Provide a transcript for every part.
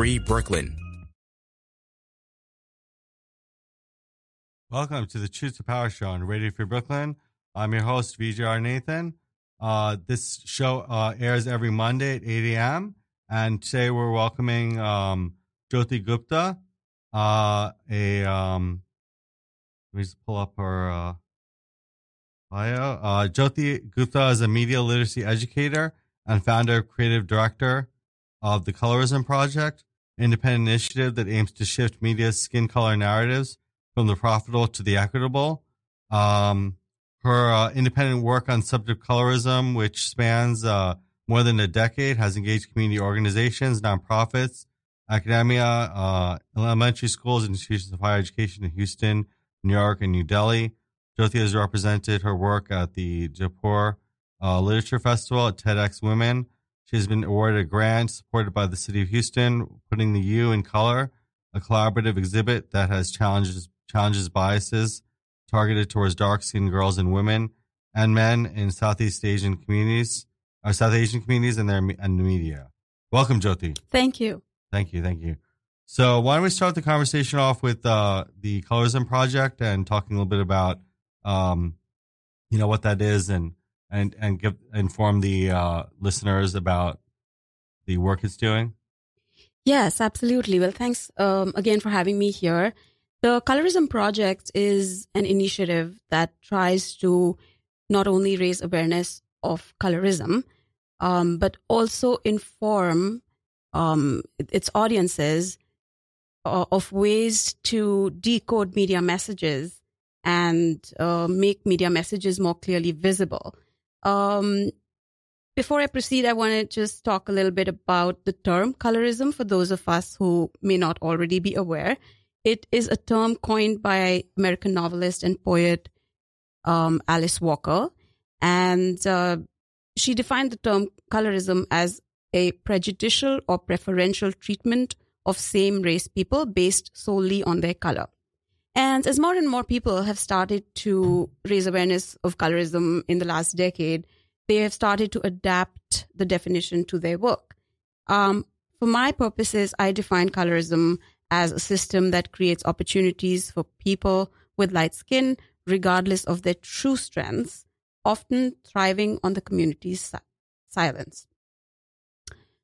Free Brooklyn. Welcome to the Truth to Power Show on Radio Free Brooklyn. I'm your host, VJR Nathan. Uh, this show uh, airs every Monday at 8 a.m. And today we're welcoming um, Jyoti Gupta, uh, a um, let me just pull up her uh, bio. Uh, Jyoti Gupta is a media literacy educator and founder, creative director of the Colorism Project, independent initiative that aims to shift media's skin color narratives from the profitable to the equitable. Um, her uh, independent work on subject colorism, which spans uh, more than a decade, has engaged community organizations, nonprofits, academia, uh, elementary schools, institutions of higher education in Houston, New York, and New Delhi. Jyoti has represented her work at the Jaipur uh, Literature Festival at TEDx Women. She has been awarded a grant supported by the City of Houston, putting the U in color, a collaborative exhibit that has challenges challenges biases targeted towards dark skinned girls and women and men in Southeast Asian communities, or South Asian communities and their and the media. Welcome, Jyoti. Thank you. Thank you. Thank you. So why don't we start the conversation off with uh, the Colorism Project and talking a little bit about, um, you know, what that is and and and give inform the uh, listeners about the work it's doing. Yes, absolutely. Well, thanks um, again for having me here. The Colorism Project is an initiative that tries to not only raise awareness of colorism, um, but also inform um, its audiences uh, of ways to decode media messages and uh, make media messages more clearly visible. Um, before I proceed, I want to just talk a little bit about the term colorism for those of us who may not already be aware. It is a term coined by American novelist and poet um, Alice Walker. And uh, she defined the term colorism as a prejudicial or preferential treatment of same race people based solely on their color. And as more and more people have started to raise awareness of colorism in the last decade, they have started to adapt the definition to their work. Um, for my purposes, I define colorism as a system that creates opportunities for people with light skin, regardless of their true strengths, often thriving on the community's si- silence.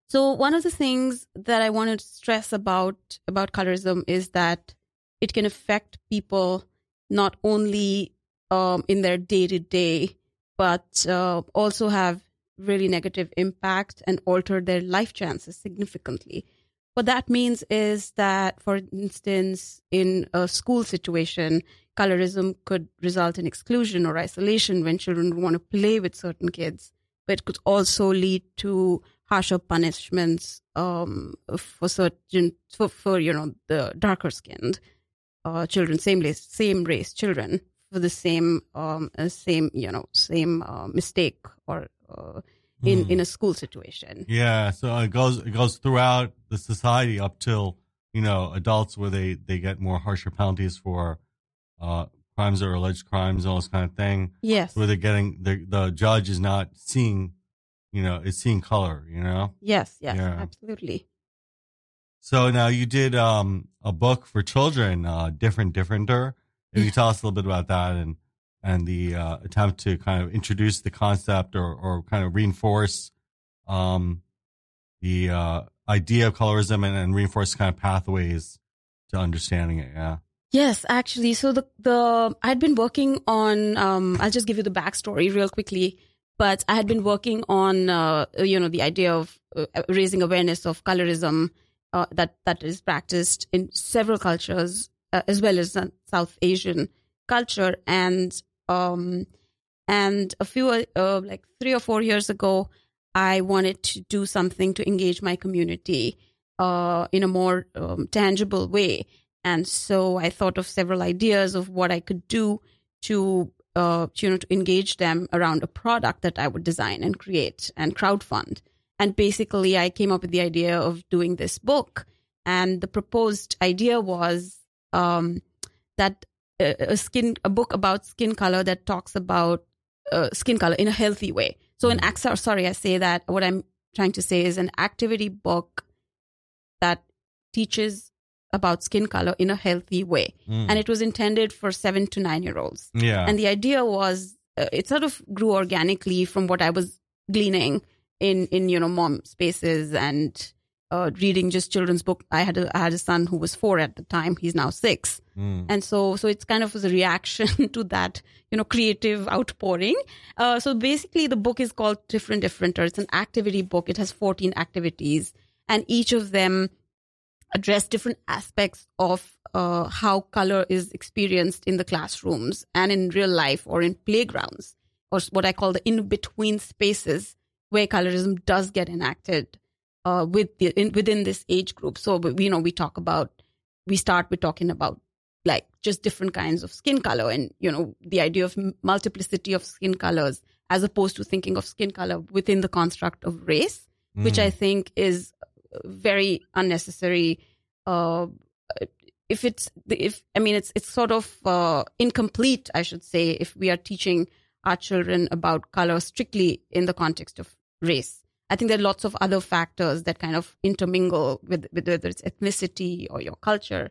So one of the things that I want to stress about about colorism is that it can affect people not only um, in their day to day, but uh, also have really negative impact and alter their life chances significantly. What that means is that, for instance, in a school situation, colorism could result in exclusion or isolation when children want to play with certain kids, but it could also lead to harsher punishments um, for certain for, for you know the darker skinned uh, children, same race, same race children for the same um, uh, same you know same uh, mistake or uh, in Hmm. in a school situation. Yeah, so it goes it goes throughout the society up till you know adults where they they get more harsher penalties for uh, crimes or alleged crimes and all this kind of thing. Yes. Where they're getting the the judge is not seeing, you know, is seeing color. You know. Yes. Yes. Yeah. Absolutely. So now you did um, a book for children, uh, different differenter. Can you tell us a little bit about that and and the uh, attempt to kind of introduce the concept or or kind of reinforce um, the uh, idea of colorism and, and reinforce kind of pathways to understanding it? Yeah. Yes, actually. So the the I'd been working on. Um, I'll just give you the backstory real quickly. But I had been working on, uh, you know, the idea of uh, raising awareness of colorism uh, that that is practiced in several cultures, uh, as well as uh, South Asian culture, and um, and a few uh, like three or four years ago, I wanted to do something to engage my community uh, in a more um, tangible way. And so I thought of several ideas of what I could do to, uh, you know, to engage them around a product that I would design and create and crowdfund. And basically, I came up with the idea of doing this book. And the proposed idea was um, that a, a skin, a book about skin color that talks about uh, skin color in a healthy way. So an act, sorry, I say that. What I'm trying to say is an activity book that teaches about skin color in a healthy way. Mm. And it was intended for seven to nine year olds. yeah. And the idea was uh, it sort of grew organically from what I was gleaning in, in you know, mom spaces and uh, reading just children's book. I had a, I had a son who was four at the time. He's now six. Mm. And so, so it's kind of was a reaction to that, you know, creative outpouring. Uh, so basically the book is called Different Differenter. It's an activity book. It has 14 activities and each of them address different aspects of uh, how color is experienced in the classrooms and in real life or in playgrounds or what I call the in-between spaces where colorism does get enacted uh, with the, in, within this age group. So, we- you know, we talk about, we start with talking about like just different kinds of skin color and, you know, the idea of multiplicity of skin colors as opposed to thinking of skin color within the construct of race, which Mm. I think is very unnecessary. Uh, if it's if I mean it's it's sort of uh, incomplete, I should say, if we are teaching our children about color strictly in the context of race. I think there are lots of other factors that kind of intermingle with, with whether it's ethnicity or your culture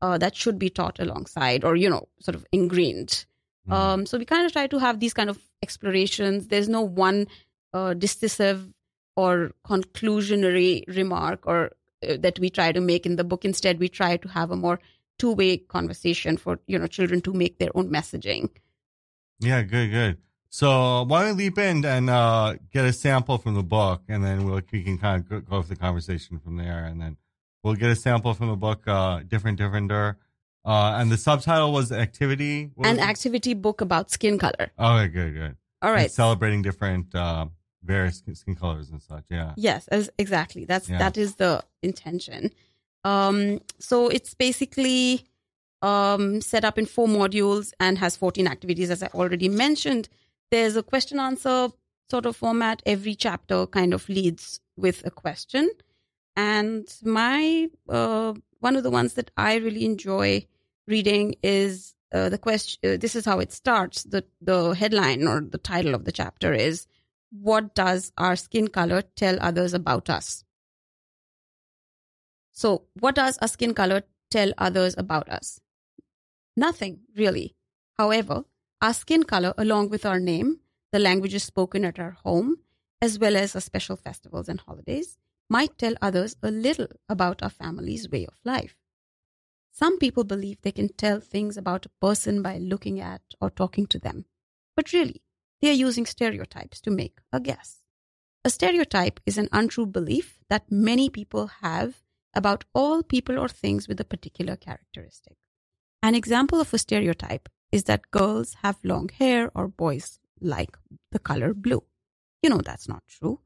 uh, that should be taught alongside or you know sort of ingrained. Mm. Um, so we kind of try to have these kind of explorations. There's no one uh, decisive or conclusionary remark or uh, that we try to make in the book. Instead, we try to have a more two-way conversation for you know children to make their own messaging. Yeah, good, good. So why don't we leap in and uh, get a sample from the book, and then we'll, we can kind of go, go with the conversation from there, and then we'll get a sample from the book, uh, different, differenter. Uh, and the subtitle was activity. what An was activity book about skin color. Okay, good, good. All And celebrating different uh, various skin, skin colors and such. Yeah. Yes, as, exactly. That's Yeah. that is the intention. Um, so it's basically um, set up in four modules and has 14 activities, as I already mentioned. There's a question answer sort of format. Every chapter kind of leads with a question. And my uh, one of the ones that I really enjoy reading is uh, the question. Uh, this is how it starts. the The headline or the title of the chapter is "What does our skin color tell others about us?" So, what does our skin color tell others about us? Nothing really. However, our skin color, along with our name, the languages spoken at our home, as well as our special festivals and holidays, might tell others a little about our family's way of life. Some people believe they can tell things about a person by looking at or talking to them, but really, they are using stereotypes to make a guess. A stereotype is an untrue belief that many people have about all people or things with a particular characteristic. An example of a stereotype is that girls have long hair or boys like the color blue. You know that's not true.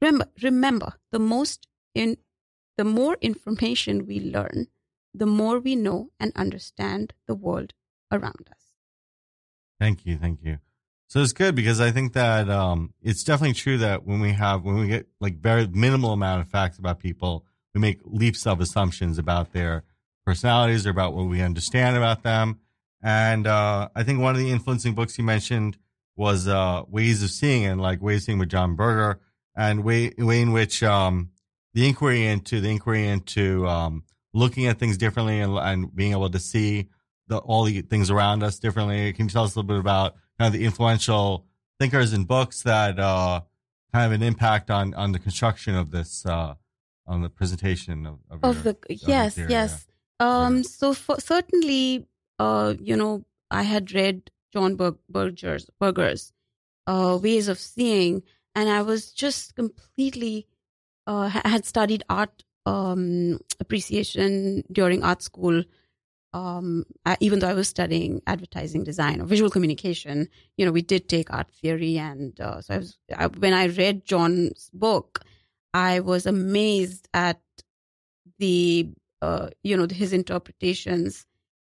Remember, remember the most in the more information we learn, the more we know and understand the world around us. Thank you, thank you. So it's good because I think that um, it's definitely true that when we have when we get like very minimal amount of facts about people, we make leaps of assumptions about their personalities or about what we understand about them. And uh, I think one of the influencing books you mentioned was uh, Ways of Seeing, and like Ways of Seeing with John Berger, and way way in which um, the inquiry into the inquiry into um, looking at things differently and, and being able to see the, all the things around us differently. Can you tell us a little bit about kind of the influential thinkers and books that uh, kind of an impact on on the construction of this uh, on the presentation of of, Of your- the your yes, theory, yes. Um, so for, certainly, uh, you know, I had read John Berg, Berger's Berger's uh, ways of seeing, and I was just completely uh, had studied art um, appreciation during art school. Um, I, even though I was studying advertising design or visual communication, you know, we did take art theory, and uh, so I was I, when I read John's book, I was amazed at the uh, you know his interpretations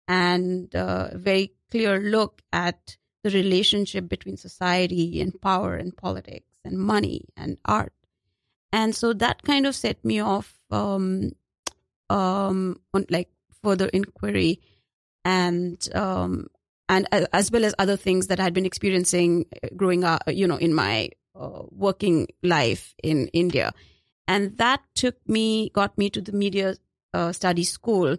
and uh, very clear look at the relationship between society and power and politics and money and art. And so that kind of set me off um, um, on like further inquiry and um, and as well as other things that I had been experiencing uh, growing up, you know, in my uh, working life in India, and that took me, got me to the media uh, study school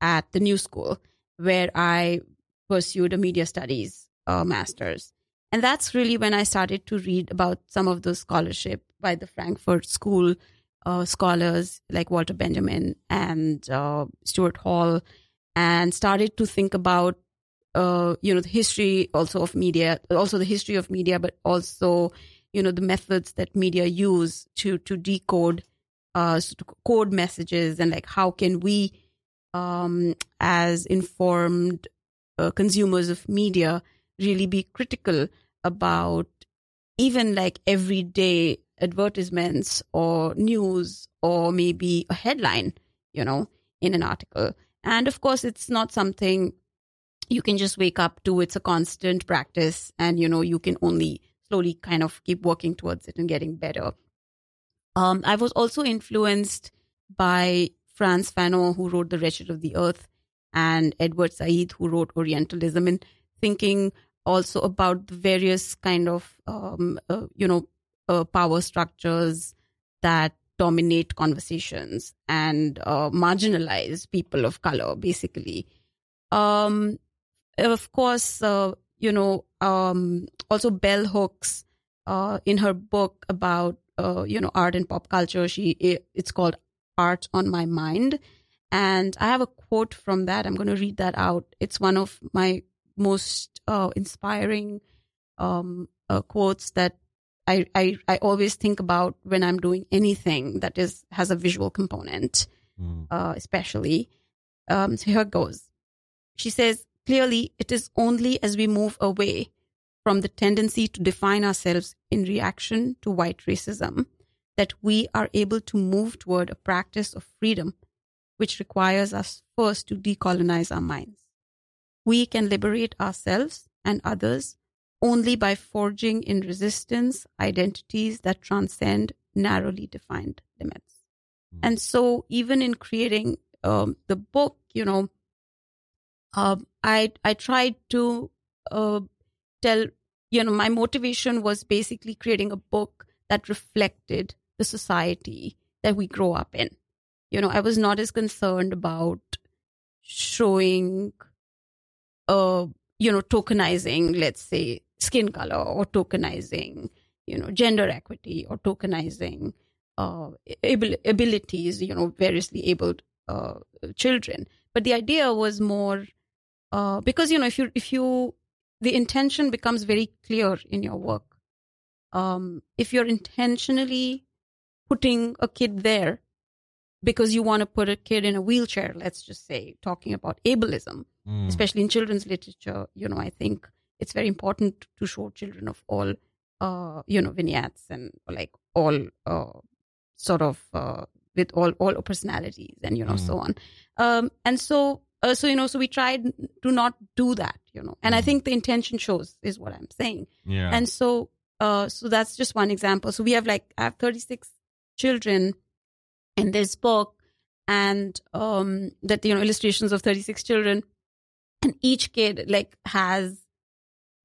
at the New School, where I pursued a media studies uh, master's. And that's really when I started to read about some of the scholarship by the Frankfurt School uh, scholars like Walter Benjamin and uh, Stuart Hall, and started to think about, uh, you know, the history also of media, also the history of media, but also, you know, the methods that media use to to decode, uh, code messages, and like how can we, um, as informed uh, consumers of media, really be critical about even like everyday advertisements or news or maybe a headline, you know, in an article. And of course, it's not something you can just wake up to. It's a constant practice, and you know, you can only slowly kind of keep working towards it and getting better. Um, I was also influenced by Frantz Fanon, who wrote The Wretched of the Earth, and Edward Said, who wrote Orientalism, and thinking also about the various kind of um, uh, you know uh, power structures that dominate conversations and uh, marginalize people of color basically. Um, of course uh, you know um, also bell hooks uh, in her book about uh, you know art and pop culture she it's called art on my mind and i have a quote from that i'm going to read that out it's one of my most uh, inspiring um, uh, quotes that I, I, I always think about when I'm doing anything that is has a visual component, mm. uh, especially. Um, so here it goes. She says, clearly, it is only as we move away from the tendency to define ourselves in reaction to white racism that we are able to move toward a practice of freedom, which requires us first to decolonize our minds we can liberate ourselves and others only by forging in resistance identities that transcend narrowly defined limits. Mm. And so, even in creating um, the book, you know, uh, I I tried to uh, tell, you know, my motivation was basically creating a book that reflected the society that we grow up in. You know, I was not as concerned about showing uh, you know, tokenizing, let's say, skin color or tokenizing, you know, gender equity or tokenizing uh, abil- abilities, you know, variously abled uh, children. But the idea was more uh, because you know, if you if you the intention becomes very clear in your work. Um, if you're intentionally putting a kid there because you want to put a kid in a wheelchair, let's just say, talking about ableism, mm. especially in children's literature, you know, I think it's very important to show children of all, uh, you know, vignettes and like all uh, sort of uh, with all all personalities and you know mm. so on. Um, and so, uh, so you know, so we tried to not do that, you know, and mm. I think the intention shows is what I'm saying. Yeah. And so, uh, so that's just one example. So we have like I have 36 children in this book and um that you know illustrations of 36 children and each kid like has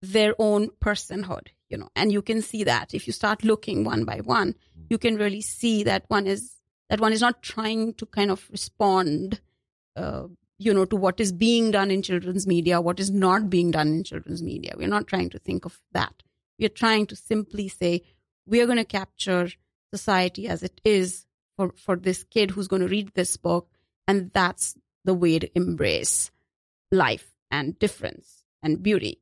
their own personhood you know and you can see that if you start looking one by one you can really see that one is that one is not trying to kind of respond uh, you know to what is being done in children's media what is not being done in children's media we're not trying to think of that we're trying to simply say we are going to capture society as it is for, for this kid who's going to read this book. And that's the way to embrace life and difference and beauty.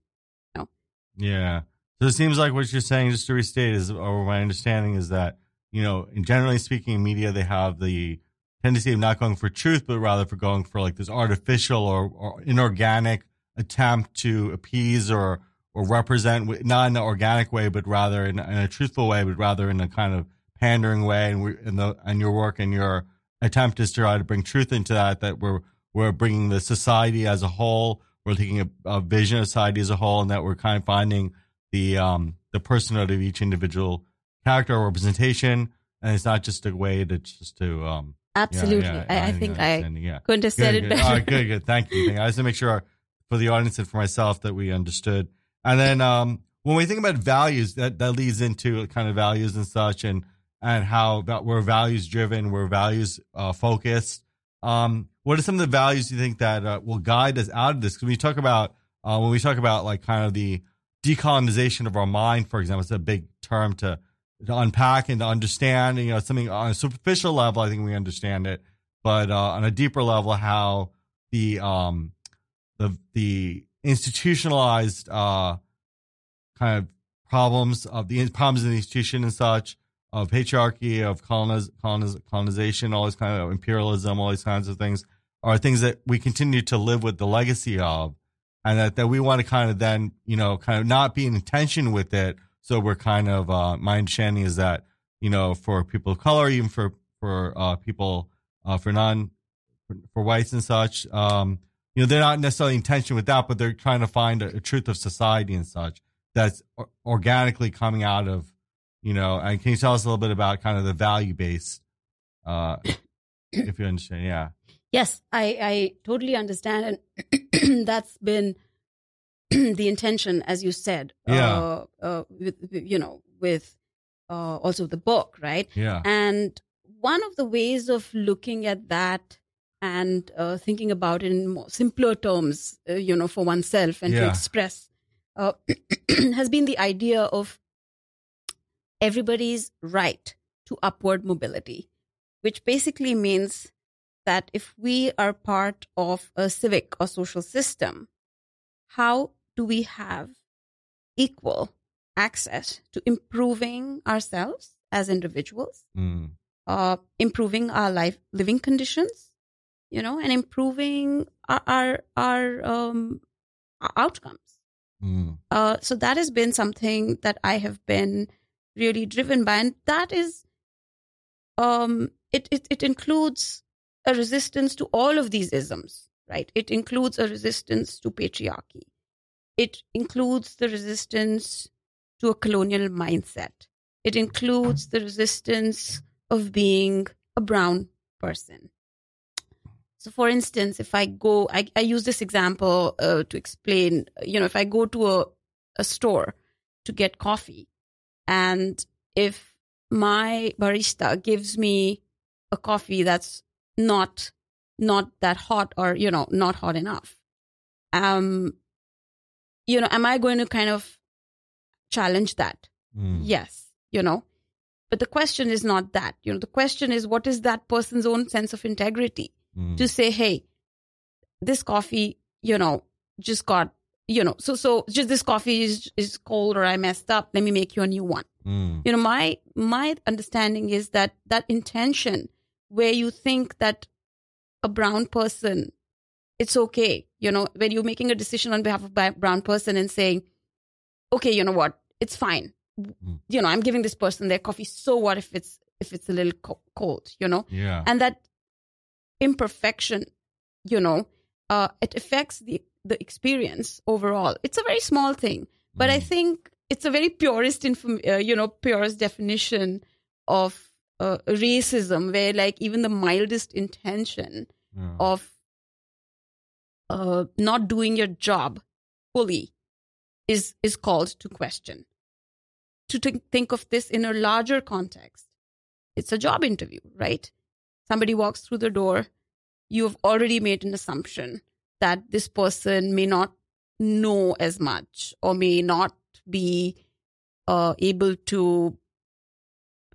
You know? Yeah. So it seems like what you're saying, just to restate, is, or my understanding is that, you know, generally speaking, media, they have the tendency of not going for truth, but rather for going for like this artificial or, or inorganic attempt to appease or, or represent, not in an organic way, but rather in, in a truthful way, but rather in a kind of pandering way, and we and the and your work and your attempt is to try to bring truth into that. That we're we're bringing the society as a whole. We're taking a, a vision of society as a whole, and that we're kind of finding the um the personhood of each individual character or representation, and it's not just a way to just to um. Absolutely, yeah, yeah, I, I, think I yeah. couldn't have said good, it good. better. Oh, good, good. Thank you. I just to make sure for the audience and for myself that we understood. And then um, when we think about values, that that leads into kind of values and such, and and how that we're values driven, we're values uh, focused. um, what are some of the values you think that uh, will guide us out of this? Because when we talk about uh, when we talk about like kind of the decolonization of our mind, for example, it's a big term to to unpack and to understand. You know, something on a superficial level, I think we understand it, but uh, on a deeper level, how the um the the institutionalized uh kind of problems of the problems in the institution and such of patriarchy, of coloniz, coloniz, colonization, all these kind of imperialism, all these kinds of things are things that we continue to live with the legacy of, and that, that we want to kind of then, you know, kind of not be in tension with it. So we're kind of, uh, my understanding is that, you know, for people of color, even for, for, uh, people, uh, for non, for, for whites and such, um, you know, they're not necessarily in tension with that, but they're trying to find a, a truth of society and such that's organically coming out of you know and can you tell us a little bit about kind of the value based uh if you understand? Yeah. Yes i i totally understand and that's been the intention as you said yeah. uh, uh with, you know with uh also the book right yeah and one of the ways of looking at that and uh, thinking about it in more simpler terms uh, you know for oneself and Yeah. to express uh, has been the idea of everybody's right to upward mobility, which basically means that if we are part of a civic or social system, how do we have equal access to improving ourselves as individuals, mm. uh, improving our life living conditions, you know, and improving our our, our um, our outcomes. Mm. Uh, so that has been something that I have been really driven by, and that is, um, it it, it includes a resistance to all of these isms, right? It includes a resistance to patriarchy. It includes the resistance to a colonial mindset. It includes the resistance of being a brown person. So, for instance, if I go, I, I use this example uh, to explain, you know, if I go to a, a store to get coffee, and if my barista gives me a coffee that's not not that hot or you know not hot enough um you know am i going to kind of challenge that Mm. yes you know but the question is not that you know the question is what is that person's own sense of integrity Mm. to say hey this coffee you know just got you know so so just this coffee is is cold or i messed up let me make you a new one Mm. you know my my understanding is that that intention where you think that a brown person it's okay you know when you're making a decision on behalf of a brown person and saying okay you know what it's fine Mm. you know i'm giving this person their coffee so what if it's if it's a little co- cold you know yeah and that imperfection you know uh it affects the the experience overall it's a very small thing but i Mm. think it's a very purest inform uh, you know purest definition of uh, racism where like even the mildest intention Yeah. of uh, not doing your job fully is is called to question. To think think of this in a larger context. It's a job interview right? Somebody walks through the door. You've already made an assumption that this person may not know as much or may not be uh, able to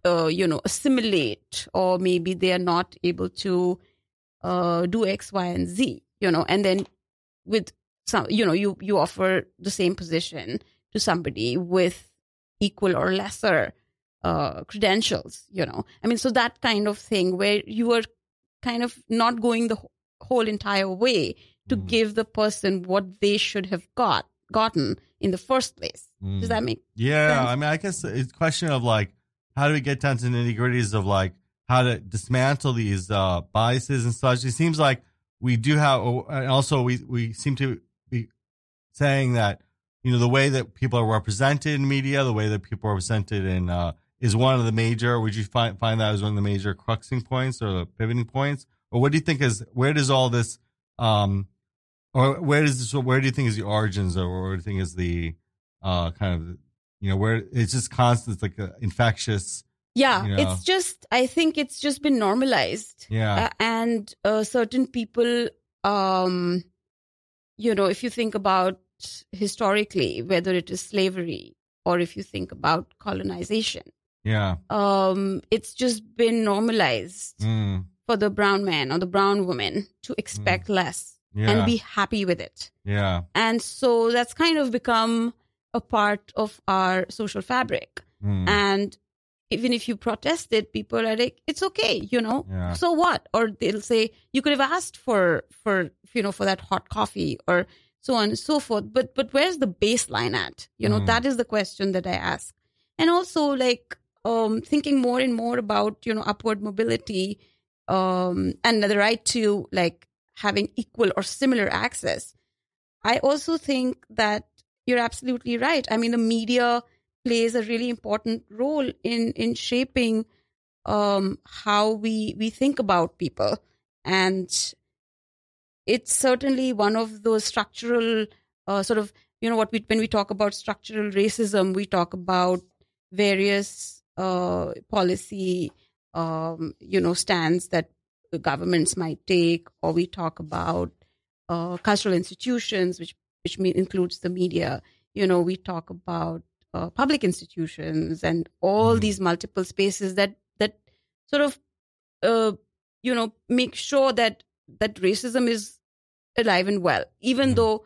uh, you know assimilate or maybe they are not able to uh, do x y and z you know and then with some you know you you offer the same position to somebody with equal or lesser uh, credentials you know i mean so that kind of thing where you are kind of not going the whole entire way to Mm. give the person what they should have got gotten in the first place Mm. does that make Yeah, sense? I mean, I guess it's a question of like, how do we get down to nitty gritties of like how to dismantle these uh, biases and such? It seems like we do have, and also we we seem to be saying that you know the way that people are represented in media, the way that people are represented in uh, is one of the major. Would you find find that as one of the major cruxing points or the pivoting points, or what do you think is where does all this, um, or where does this, where do you think is the origins, or where do you think is the uh, kind of you know where it's just constant it's like infectious yeah You know. it's just I think it's just been normalized. Yeah. Uh, and uh, certain people, um, you know, if you think about historically, whether it is slavery or if you think about colonization, Yeah. um, it's just been normalized Mm. for the brown man or the brown woman to expect less Yeah. and be happy with it. yeah. And so that's kind of become a part of our social fabric. Mm. And even if you protest it, people are like, it's okay, you know, Yeah. so what? Or they'll say, you could have asked for, for, you know, for that hot coffee or so on and so forth. But, but where's the baseline at? You know, Mm. that is the question that I ask. And also like, um, thinking more and more about, you know, upward mobility, um, and the right to like having equal or similar access. I also think that you're absolutely right. I mean, the media plays a really important role in in shaping um, how we we think about people, and it's certainly one of those structural uh, sort of you know what we when we talk about structural racism, we talk about various uh, policy um, you know stands that governments might take, or we talk about uh, cultural institutions, which which includes the media. You know, we talk about uh, public institutions and all Mhm. these multiple spaces that that sort of uh, you know make sure that that racism is alive and well, even Mhm. though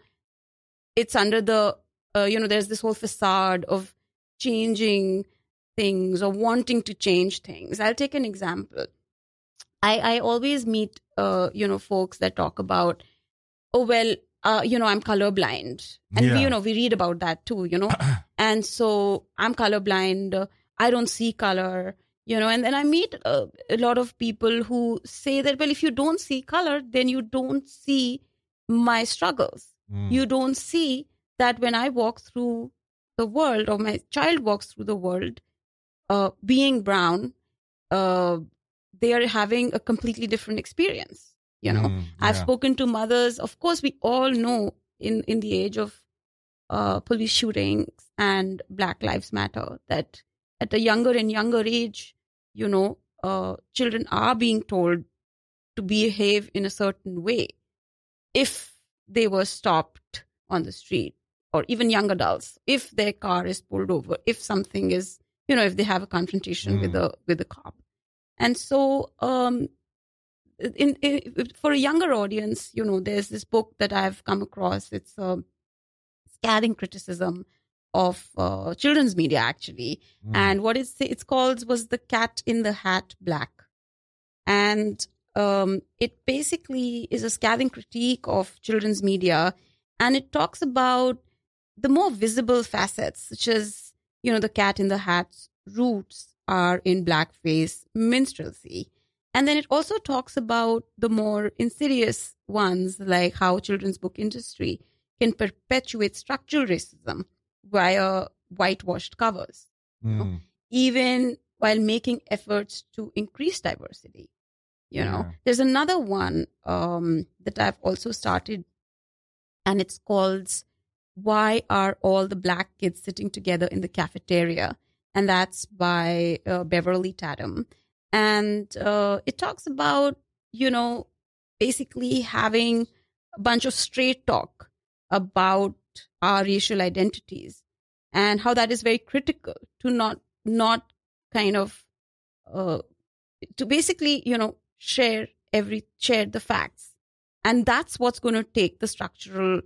it's under the uh, you know there's this whole facade of changing things or wanting to change things. I'll take an example. I, I always meet, uh, you know, folks that talk about, oh, well, uh, you know, I'm colorblind. And, Yeah. we, you know, we read about that too, you know. and so I'm colorblind. I don't see color, you know. And then I meet uh, a lot of people who say that, well, if you don't see color, then you don't see my struggles. Mm. You don't see that when I walk through the world or my child walks through the world, uh, being brown, uh, they are having a completely different experience. You know, Mm, I've spoken to mothers. Of course, we all know in in the age of uh, police shootings and Black Lives Matter that at a younger and younger age, you know, uh, children are being told to behave in a certain way if they were stopped on the street or even young adults if their car is pulled over if something is you know if they have a confrontation with Mm. a with a cop and so um in, in for a younger audience you know there's this book that i've come across it's a scathing criticism of uh, children's media actually. Mm. and what it's it's called was the cat in the hat black. And um, it basically is a scathing critique of children's media. And it talks about the more visible facets such as you know the cat in the hat's roots are in blackface minstrelsy. And then it also talks about the more insidious ones like how children's book industry can perpetuate structural racism via whitewashed covers Mm. even while making efforts to increase diversity. You know, Yeah. there's another one um, that I've also started, and it's called "Why Are All the Black Kids Sitting Together in the Cafeteria?" and that's by uh, Beverly Tatum, and uh, it talks about you know basically having a bunch of straight talk about our racial identities and how that is very critical to not not kind of uh, to basically you know share every share the facts. And that's what's going to take the structural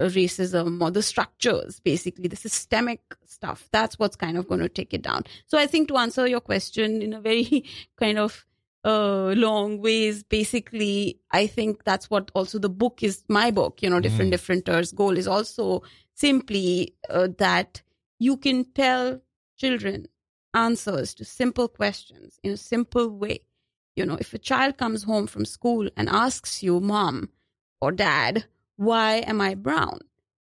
uh, racism or the structures basically the systemic stuff. That's what's kind of going to take it down. So i think to answer your question in a very kind of uh, long ways basically i think that's what also the book is my book you know different Mm. differenters goal is also simply uh, that you can tell children answers to simple questions in a simple way. You know, if a child comes home from school and asks you, mom or dad, why am I brown?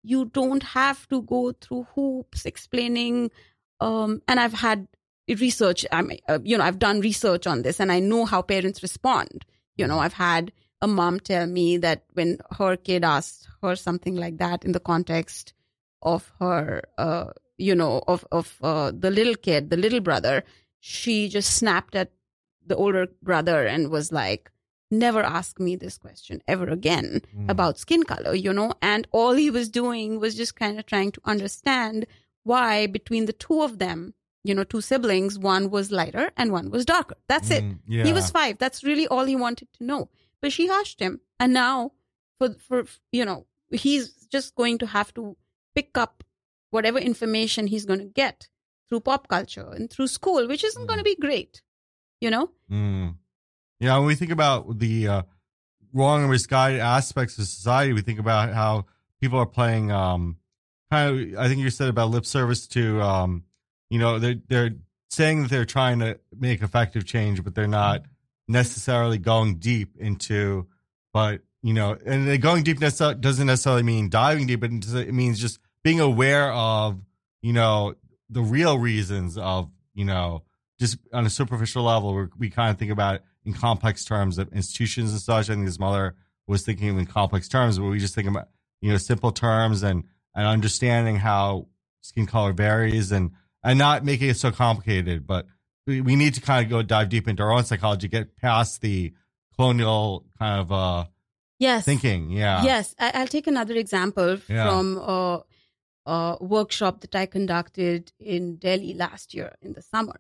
You don't have to go through hoops explaining. Um, and I've had research. I mean, uh, you know, I've done research on this, and I know how parents respond. You know, I've had a mom tell me that when her kid asked her something like that in the context of her, uh, you know, of of uh, the little kid, the little brother, she just snapped at the older brother and was like, never ask me this question ever again Mm. about skin color, you know? And all he was doing was just kind of trying to understand why between the two of them, you know, two siblings, one was lighter and one was darker. That's it. Mm, yeah. He was five. That's really all he wanted to know. But she hushed him. And now for for you know, he's just going to have to pick up whatever information he's going to get through pop culture and through school, which isn't Mm. going to be great. You know? Mm. Yeah, when we think about the uh, wrong and misguided aspects of society, we think about how people are playing um, kind of. I think you said about lip service to, um, you know, they're they're saying that they're trying to make effective change, but they're not necessarily going deep into. But you know, and going deep doesn't necessarily mean diving deep, but it means just being aware of, you know, the real reasons of, you know, just on a superficial level, we we kind of think about it in complex terms of institutions and such. I think his mother was thinking in complex terms, but we just think about you know simple terms and and understanding how skin color varies and and not making it so complicated. But we, we need to kind of go dive deep into our own psychology, get past the colonial kind of uh Yes. thinking. Yeah. Yes, I, I'll take another example Yeah. from a, a workshop that I conducted in Delhi last year in the summer,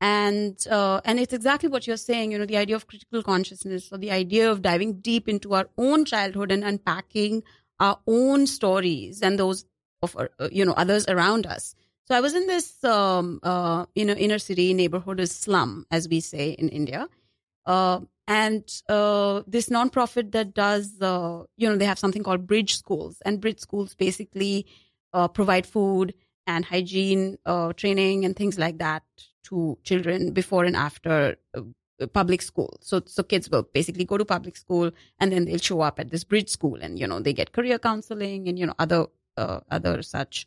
and uh, and it's exactly what you're saying. You know, the idea of critical consciousness, or the idea of diving deep into our own childhood and unpacking our own stories and those of uh, you know others around us. So I was in this um, uh, know inner city neighborhood, a slum, as we say in India. Uh, and uh, this nonprofit that does, uh, you know, they have something called Bridge Schools, and Bridge Schools basically uh, provide food and hygiene uh, training and things like that to children before and after public school. So, so kids will basically go to public school and then they'll show up at this Bridge School, and you know, they get career counseling and you know other other such,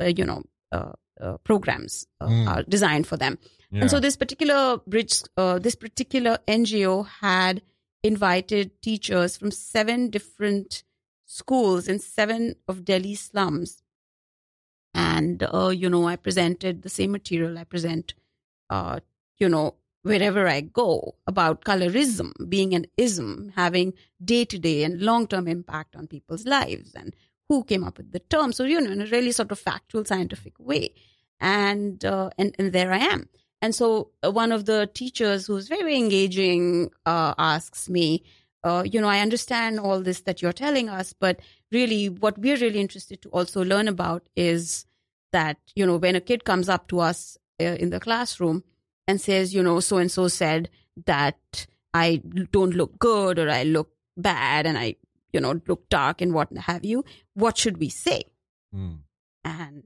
you know, uh, uh, programs uh, Mm. are designed for them. Yeah. And so this particular bridge, uh, this particular NGO had invited teachers from seven different schools in seven of Delhi slums. And, uh, you know, I presented the same material I present, uh, you know, wherever I go about colorism being an ism, having day to day and long term impact on people's lives and who came up with the term. So, you know, in a really sort of factual, scientific way. And, uh, and, and there I am. And so uh, one of the teachers who's very engaging uh, asks me, uh, you know, I understand all this that you're telling us, but really what we're really interested to also learn about is that, you know, when a kid comes up to us uh, in the classroom and says, you know, so and so said that I don't look good or I look bad and I, you know, look dark and what have you, what should we say? Mm. and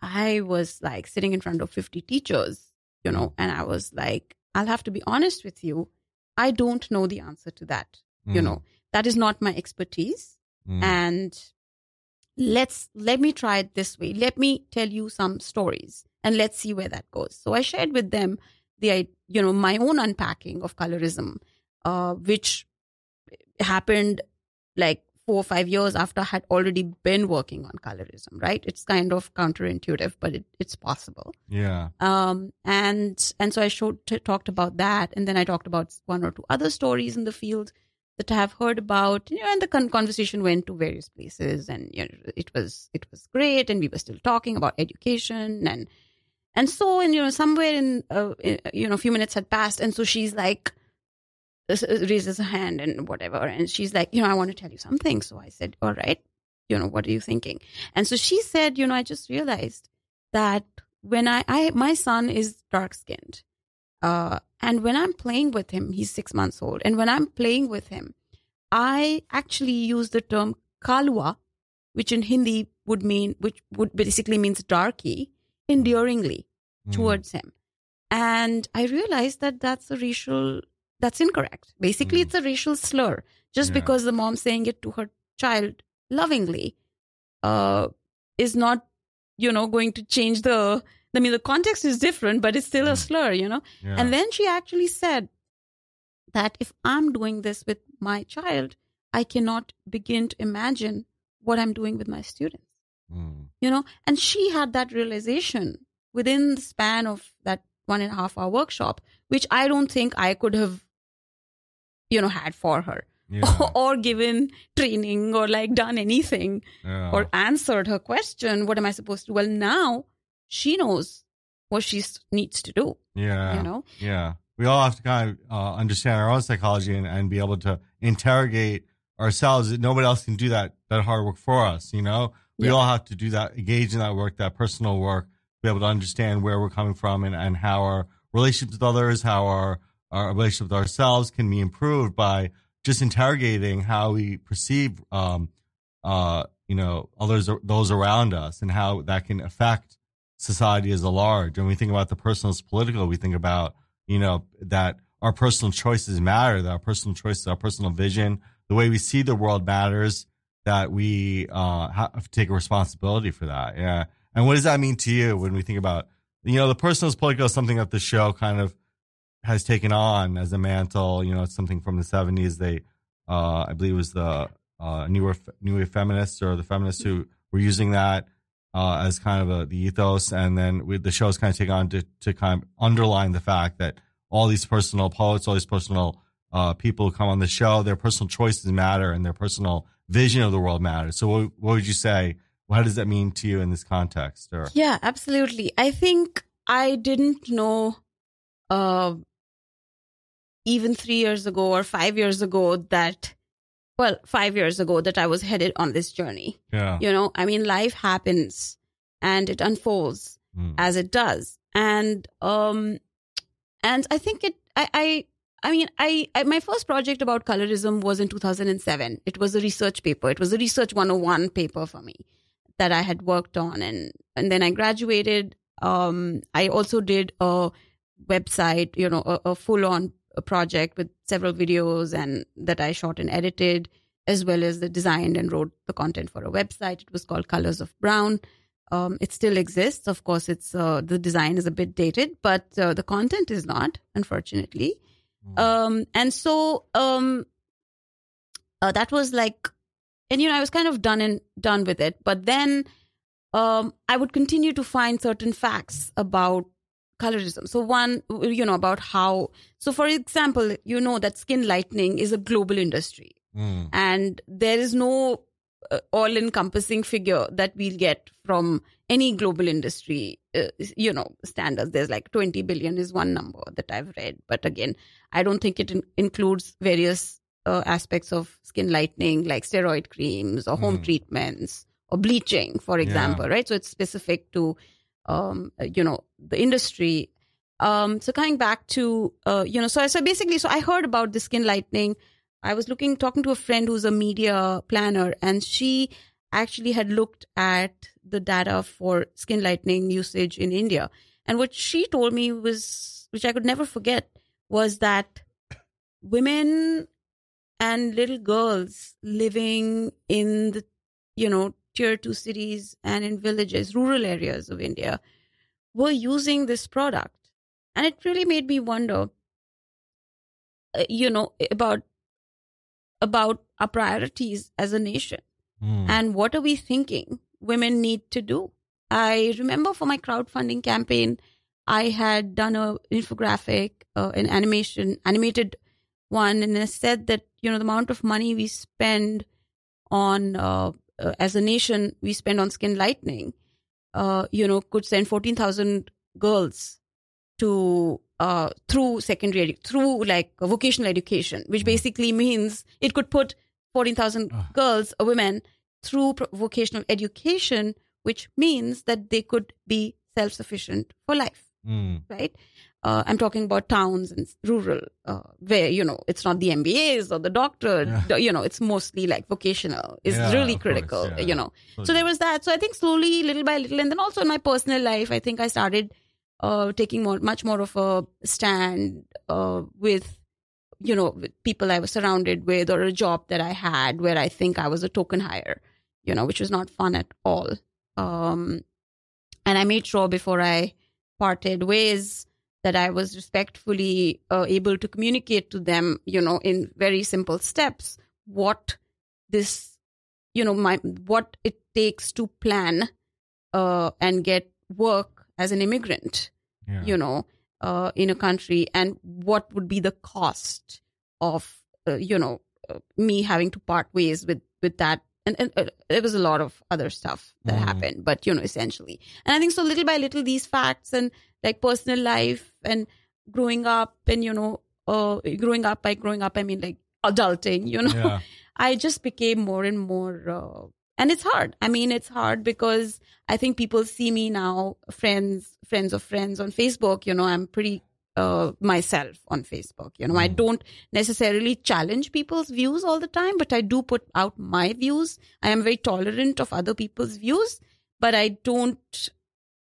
I was like sitting in front of 50 teachers, you know, and I was like, I'll have to be honest with you. I don't know the answer to that. You Mm. know, that is not my expertise. Mm. And let's, let me try it this way. Let me tell you some stories and let's see where that goes. So I shared with them the, you know, my own unpacking of colorism, uh, which happened like four or five years after I had already been working on colorism, right? It's kind of counterintuitive, but it, it's possible. yeah. Um, and and so I showed t- talked about that, and then I talked about one or two other stories in the field that I have heard about. You know, and the con- conversation went to various places, and you know, it was it was great, and we were still talking about education and and so and you know somewhere in, uh, in you know a few minutes had passed, and so she's like raises her hand and whatever and she's like you know i want to tell you something so i said all right you know what are you thinking and so she said you know i just realized that when i, I my son is dark skinned uh, and when i'm playing with him he's six months old and when i'm playing with him i actually use the term kalwa which in hindi would mean which would basically means darky endearingly Mm. towards him. And I realized that that's a racial, that's incorrect. Basically, Mm. it's a racial slur. Just Yeah. because the mom saying it to her child lovingly uh, is not, you know, going to change the, I mean, the context is different, but it's still a Mm. slur, you know? Yeah. And then she actually said that if I'm doing this with my child, I cannot begin to imagine what I'm doing with my students Mm. you know and she had that realization within the span of that one and a half hour workshop, which I don't think I could have, you know, had for her Yeah. or given training or like done anything yeah. or answered her question. What am I supposed to? Well, now she knows what she needs to do. yeah. You know, Yeah. We all have to kind of uh, understand our own psychology and, and be able to interrogate ourselves. Nobody else can do that, that hard work for us, you know? We Yeah. all have to do that, engage in that work, that personal work, be able to understand where we're coming from and, and how our relationships with others, how our, our relationship with ourselves can be improved by just interrogating how we perceive, um, uh, you know, others, those around us and how that can affect society as a large. When we think about the personal as political, we think about, you know, that our personal choices matter, that our personal choices, our personal vision, the way we see the world matters, that we uh, have to take responsibility for that. Yeah. And what does that mean to you when we think about, you know, the personal as political is something that the show kind of has taken on as a mantle. You know, it's something from the 70s. They, uh, I believe it was the uh, New Wave, New Wave feminists or the feminists who were using that uh, as kind of a, the ethos. And then we, the show's kind of taken on to, to kind of underline the fact that all these personal poets, all these personal uh, people who come on the show, their personal choices matter and their personal vision of the world matters. So, what, what would you say? What does that mean to you in this context? Or Yeah, absolutely. I think I didn't know uh, even three years ago or five years ago that, well, five years ago that I was headed on this journey. yeah, You know, I mean, life happens and it unfolds Mm. as it does. And, um, and I think it, I, I, I mean, I, I, my first project about colorism was in 2007. It was a research paper. It was a research 101 paper for me that I had worked on. And, and then I graduated. Um, I also did a website, you know, a, a full on project with several videos and that I shot and edited, as well as the designed and wrote the content for a website. It was called Colors of Brown. Um, it still exists. Of course, it's uh, the design is a bit dated, but uh, the content is not, unfortunately. Mm. Um, and so um, uh, that was like, and you know, I was kind of done and done with it. But then um, I would continue to find certain facts about colorism. So one, you know, about how. So for example, you know that skin lightening is a global industry, Mm. and there is no uh, all-encompassing figure that we'll get from any global industry uh, you know standards there's like 20 billion is one number that i've read but again i don't think it in- includes various uh, aspects of skin lightening like steroid creams or home Mm. treatments or bleaching for example right so it's specific to um you know the industry um so coming back to uh you know so so basically so i heard about the skin lightening I was looking, talking to a friend who's a media planner, and she actually had looked at the data for skin lightening usage in India. And what she told me was, which I could never forget, was that women and little girls living in the, you know, tier two cities and in villages, rural areas of India, were using this product. And it really made me wonder, uh, you know, about about our priorities as a nation Mm. and what are we thinking women need to do i remember for my crowdfunding campaign i had done a infographic uh, an animation animated one and i said that you know the amount of money we spend on uh, uh, as a nation we spend on skin lightening uh, you know could send 14000 girls to uh, through secondary through like vocational education which Mm. basically means it could put 14000 Ugh. girls or women through vocational education which means that they could be self-sufficient for life Mm. right uh, i'm talking about towns and rural uh, where you know it's not the mbas or the doctor Yeah. you know it's mostly like vocational It's Yeah, really of course, critical yeah. you know so there was that so i think slowly little by little and then also in my personal life i think i started uh, taking more much more of a stand uh, with you know with people i was surrounded with or a job that i had where i think i was a token hire you know which was not fun at all um, and i made sure before i parted ways that i was respectfully uh, able to communicate to them you know in very simple steps what this you know my what it takes to plan uh, and get work as an immigrant Yeah. you know uh, in a country and what would be the cost of uh, you know uh, me having to part ways with with that and, and uh, there was a lot of other stuff that Mm. happened but you know essentially and i think so little by little these facts and like personal life and growing up and you know uh growing up by growing up i mean like adulting you know Yeah. I just became more and more, uh, and it's hard. I mean, it's hard because I think people see me now, friends, friends of friends on Facebook. You know, I'm pretty uh, myself on Facebook. You know, I Mm. don't necessarily challenge people's views all the time, but I do put out my views. I am very tolerant of other people's views, but I don't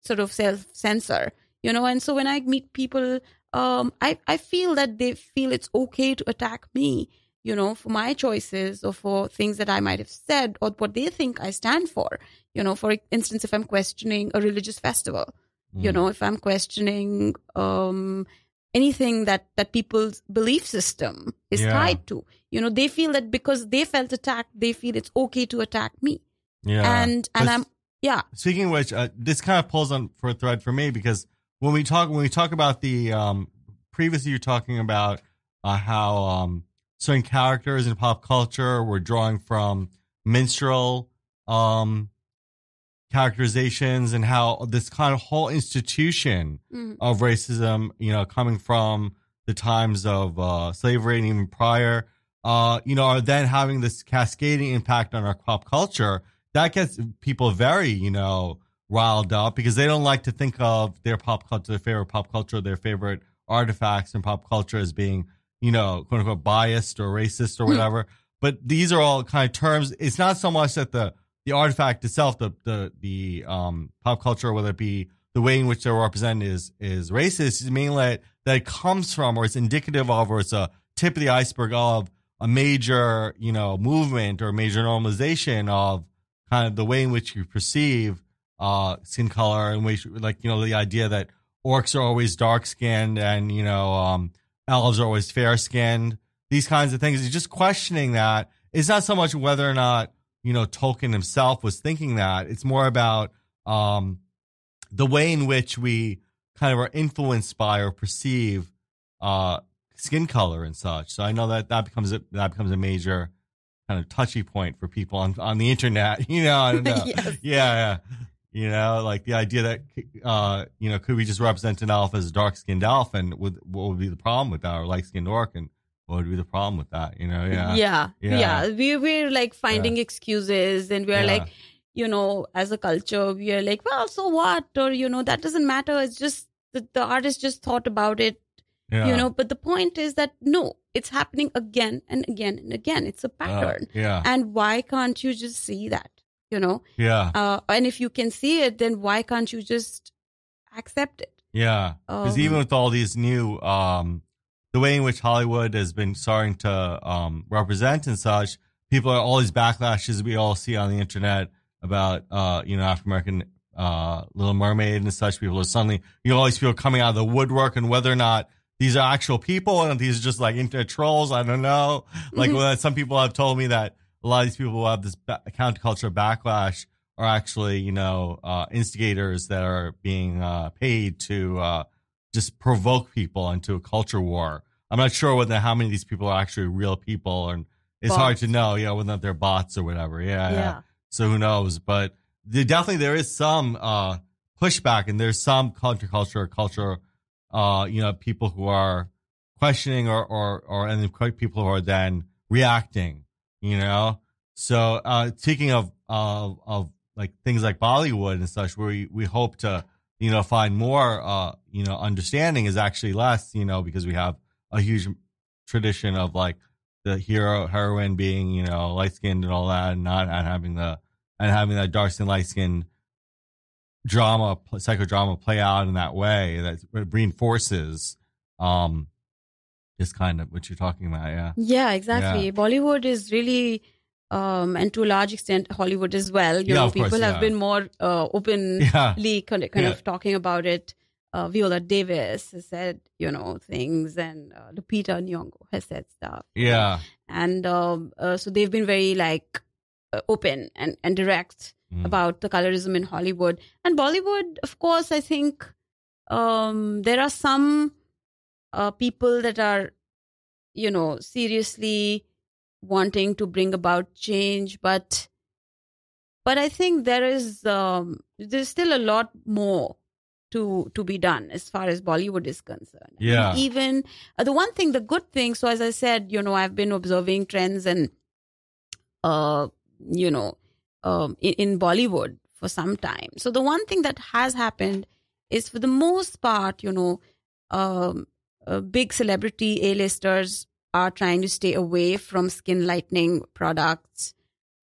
sort of self censor. You know, and so when I meet people, um, I I feel that they feel it's okay to attack me you know, for my choices or for things that I might have said or what they think I stand for. You know, for instance, if I'm questioning a religious festival, you Mm. know, if I'm questioning um, anything that that people's belief system is Yeah. tied to, you know, they feel that because they felt attacked, they feel it's okay to attack me. Yeah. And and But I'm yeah, Speaking of which, uh, this kind of pulls on for a thread for me because when we talk when we talk about the um, previously you're talking about uh, how um, certain characters in pop culture were drawing from minstrel um, characterizations and how this kind of whole institution Mhm. of racism, you know, coming from the times of uh, slavery and even prior, uh, you know, are then having this cascading impact on our pop culture. That gets people very, you know, riled up because they don't like to think of their pop culture, their favorite pop culture, their favorite artifacts in pop culture as being, you know, quote unquote biased or racist or Hmm. whatever. But these are all kind of terms. It's not so much that the the artifact itself, the the the um pop culture, whether it be the way in which they're represented is is racist, is mainly that, that it comes from or it's indicative of or it's a tip of the iceberg of a major, you know, movement or major normalization of kind of the way in which you perceive uh skin color and which like, you know, the idea that orcs are always dark skinned and, you know, um elves are always fair skinned. These kinds of things. It's just questioning that. It's not so much whether or not you know, Tolkien himself was thinking that. It's more about um, the way in which we kind of are influenced by or perceive uh, skin color and such. So I know that that becomes a, that becomes a major kind of touchy point for people on on the internet. You know, I don't know. Yes. Yeah, yeah. You know, like the idea that uh, you know, could we just represent an elf as a dark skinned elf, and would, what would be the problem with that, or light skinned orc, and what would be the problem with that? You know, yeah, yeah, Yeah. yeah. We we're like finding excuses, and we're Yeah. like, you know, as a culture, we are like, well, so what? Or you know, that doesn't matter. It's just the, the artist just thought about it, yeah. you know. But the point is that no, it's happening again and again and again. It's a Uh, pattern, yeah, and why can't you just see that? You know, yeah. uh, and if you can see it, then why can't you just accept it? Yeah, because Um, even with all these new, um, the way in which Hollywood has been starting to um, represent and such, people are all these backlashes we all see on the internet about, uh, you know, African American uh, Little Mermaid and such. People are suddenly, you know, all these people coming out of the woodwork and whether or not these are actual people and these are just like internet trolls. I don't know. Like Mhm. well, some people have told me that a lot of these people who have this ba- counterculture backlash are actually, you know, uh, instigators that are being uh, paid to uh, just provoke people into a culture war. I'm not sure whether how many of these people are actually real people, and it's hard to know, you know, whether they're bots or whatever. Yeah, yeah. Yeah. So who knows? But there, definitely there is some uh, pushback, and there's some counterculture, culture, uh, you know, people who are questioning or or or and quite people who are then reacting. You know, so uh, speaking of of of like things like Bollywood and such, where we we hope to you know find more uh you know understanding is actually less. You know, because we have a huge tradition of like the hero heroine being you know light skinned and all that, and not and having the and having that dark skin light skin drama psychodrama play out in that way that reinforces um this kind of what you're talking about yeah Yeah, exactly. Bollywood is really, um, and to a large extent, Hollywood as well. You Yeah, know, of course, people yeah. have been more uh, openly yeah kind of, kind of talking about it. Uh, Viola Davis has said, you know, things, and uh, Lupita Nyong'o has said stuff. yeah and um, uh, so they've been very like uh, open and and direct Mm. about the colorism in Hollywood and Bollywood. Of course, I think um, there are some uh, people that are, you know, seriously wanting to bring about change, but but I think there is um, there's still a lot more to to be done as far as Bollywood is concerned. Yeah. And even uh, the one thing, the good thing. So as I said, you know, I've been observing trends and, uh, you know, um, in, in Bollywood for some time. So the one thing that has happened is, for the most part, you know, um, uh, big celebrity A-listers are trying to stay away from skin lightening products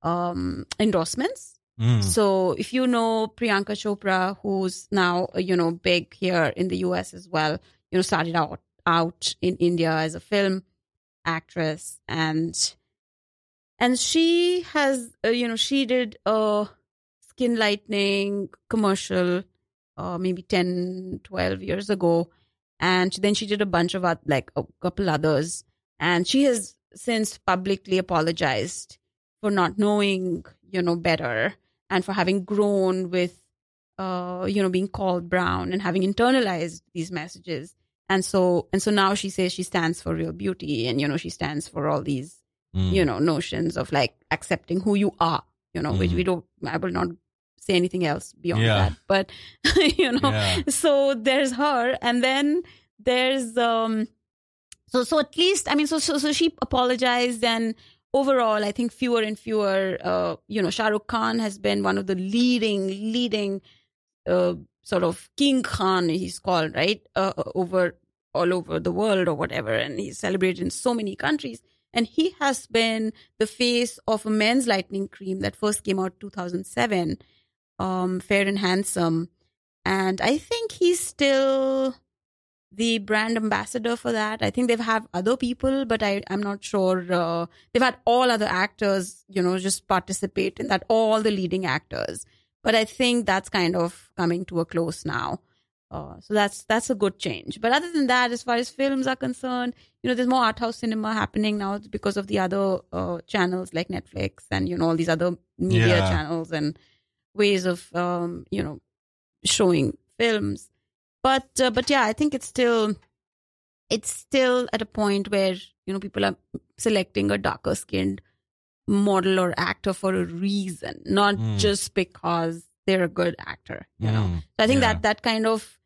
um, endorsements. Mm. So if you know Priyanka Chopra, who's now you know big here in the U.S. as well, you know started out out in India as a film actress, and and she has uh, you know she did a skin lightening commercial uh, maybe 10 12 years ago and then she did a bunch of like a couple others and she has since publicly apologized for not knowing you know better and for having grown with uh you know being called brown and having internalized these messages and so and so now she says she stands for real beauty and you know she stands for all these Mm. you know notions of like accepting who you are you know which Mhm. we don't i will not say anything else beyond Yeah. that but you know Yeah. so there's her and then there's um so so at least i mean so so, so she apologized and overall i think fewer and fewer uh you know shah rukh khan has been one of the leading leading uh sort of king khan he's called right? Uh, over all over the world or whatever. And he's celebrated in so many countries. And he has been the face of a men's lightening cream that first came out 2007 um fair and handsome. And i think he's still the brand ambassador for that. I think they've have other people but i i'm not sure uh, they've had all other actors you know just participate in that all the leading actors. But i think that's kind of coming to a close now. Uh, so that's that's a good change. But other than that as far as films are concerned you know there's more art house cinema happening now because of the other uh, channels like netflix and you know all these other media Yeah. channels and ways of um, you know showing films but uh, but yeah i think it's still it's still at a point where you know people are selecting a darker skinned model or actor for a reason not Mm. just because they're a good actor you know Mm. so i think Yeah. that that kind of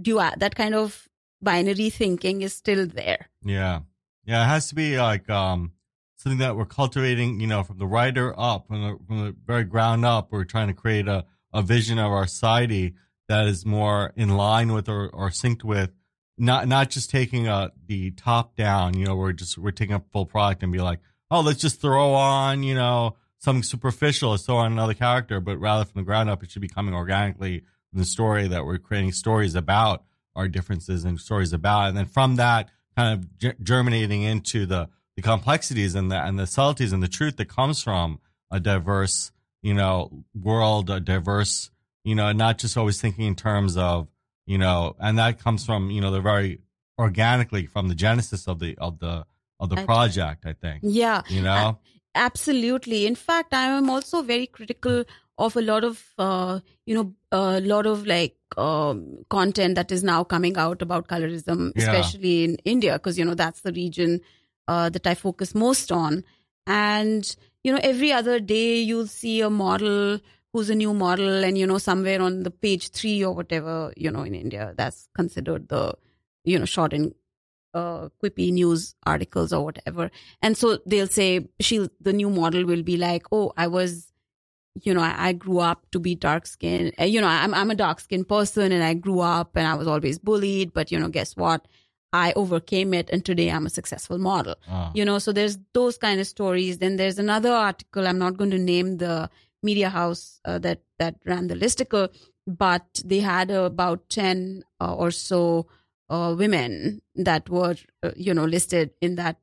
dual that kind of binary thinking is still there Yeah. Yeah. It has to be like, um, something that we're cultivating, you know, from the writer up, from the, from the very ground up. We're trying to create a, a vision of our society that is more in line with or, or synced with not, not just taking a, the top down, you know, we're just, we're taking a full product and be like, oh, let's just throw on, you know, something superficial, throw on another character, but rather from the ground up, it should be coming organically from the story that we're creating stories about our differences and stories about. And then from that, kind of ge- germinating into the, the complexities and the, and the subtleties and the truth that comes from a diverse, you know, world, a diverse, you know, not just always thinking in terms of, you know, and that comes from, you know, the very organically from the genesis of the, of the, of the project, I think, yeah you know? absolutely in fact i am also very critical of a lot of uh, you know a lot of like um, content that is now coming out about colorism Yeah. especially in india because you know that's the region uh, that i focus most on and you know every other day you'll see a model who's a new model and you know somewhere on the page 3 or whatever you know in india that's considered the you know short and uh, quippy news articles or whatever. And so they'll say she the new model will be like oh i was you know i, I grew up to be dark skinned. You know I'm, I'm a dark skinned person and i grew up and i was always bullied but you know guess what? I overcame it and today i'm a successful model. Uh, you know so there's those kind of stories. Then there's another article i'm not going to name the media house uh, that that ran the listicle but they had about 10 uh, or so uh, women that were uh, you know listed in that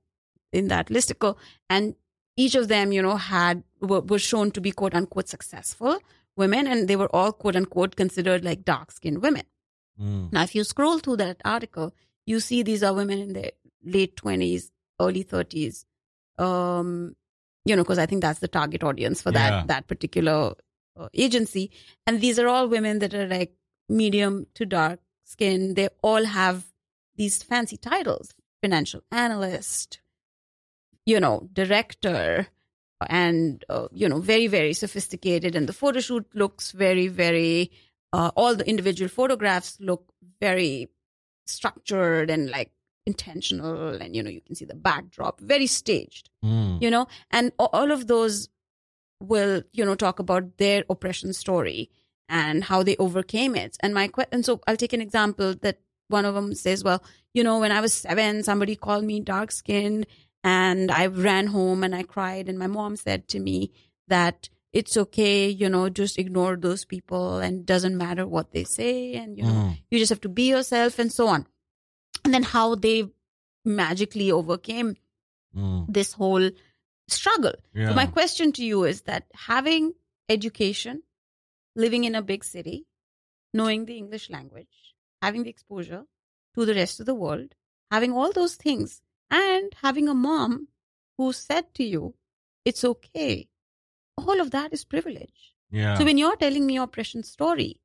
in that listicle. And each of them you know had were, were shown to be quote unquote successful women and they were all quote unquote considered like dark skinned women. Mm, now, if you scroll through that article, you see these are women in their late 20s, early 30s. Um, you know, because I think that's the target audience for that Yeah. that particular uh, agency. And these are all women that are like medium to dark skin, they all have these fancy titles financial analyst, you know, director, and, uh, you know, very, very sophisticated. And the photo shoot looks very, very, uh, all the individual photographs look very structured and like intentional. And, you know, you can see the backdrop, very staged, Mm. you know, and all of those will, you know, talk about their oppression story and how they overcame it. And my que- and so I'll take an example that one of them says, well, you know, when I was seven, somebody called me dark skinned and I ran home and I cried. And my mom said to me that it's okay, you know, just ignore those people and doesn't matter what they say. And, you know, Mm. you just have to be yourself and so on. And then how they magically overcame Mm. this whole struggle. Yeah. So my question to you is that having education, living in a big city, knowing the English language, having the exposure to the rest of the world, having all those things, and having a mom who said to you, it's okay. All of that is privilege. yeah. So when you're telling me your oppression story,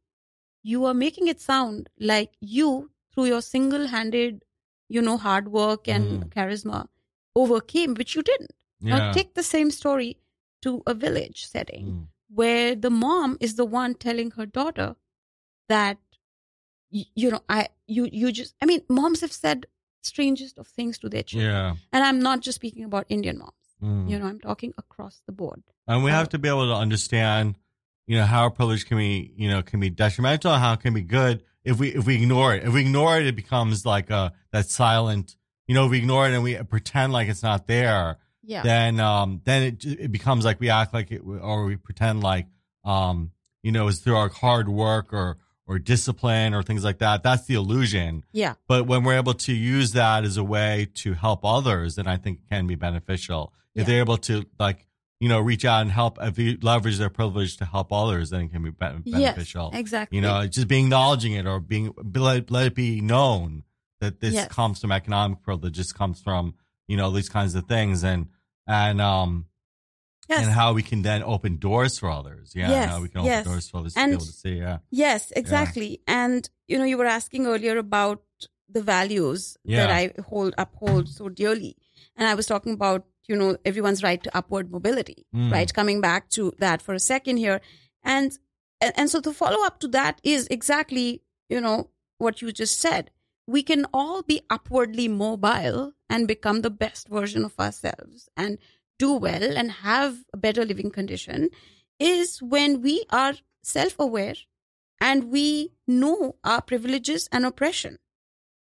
you are making it sound like you, through your single-handed, you know, hard work and Mm. charisma, overcame, which you didn't. yeah. Now take the same story to a village setting Mm. where the mom is the one telling her daughter that y- you know I you you just I mean moms have said strangest of things to their children. Yeah. And I'm not just speaking about Indian moms. Mm. You know, I'm talking across the board. And we Uh, have to be able to understand, you know, how our privilege can be, you know, can be detrimental how it can be good if we if we ignore it. If we ignore it, it becomes like a that silent. You know, if we ignore it and we pretend like it's not there, Yeah. then um then it it becomes like we act like it or we pretend like um you know it's through our hard work or or discipline or things like that. That's the illusion. yeah. But when we're able to use that as a way to help others, then I think it can be beneficial. If Yeah. they're able to like, you know, reach out and help, if you leverage their privilege to help others, then it can be be- beneficial. Yes, exactly. You know, just being acknowledging it or being, let, let it be known that this Yes. comes from economic privilege. This comes from, you know, these kinds of things and, and, um, yes. and how we can then open doors for others. Yeah. Yes, How we can open yes. doors for others to be able to see. Yeah. Yes, exactly. And you know, you were asking earlier about the values Yeah. that I hold uphold so dearly. And I was talking about, you know, everyone's right to upward mobility, Mm. right? Coming back to that for a second here. And and, and so the follow up to that is exactly, you know, what you just said. We can all be upwardly mobile and become the best version of ourselves and do well and have a better living condition is when we are self aware and we know our privileges and oppression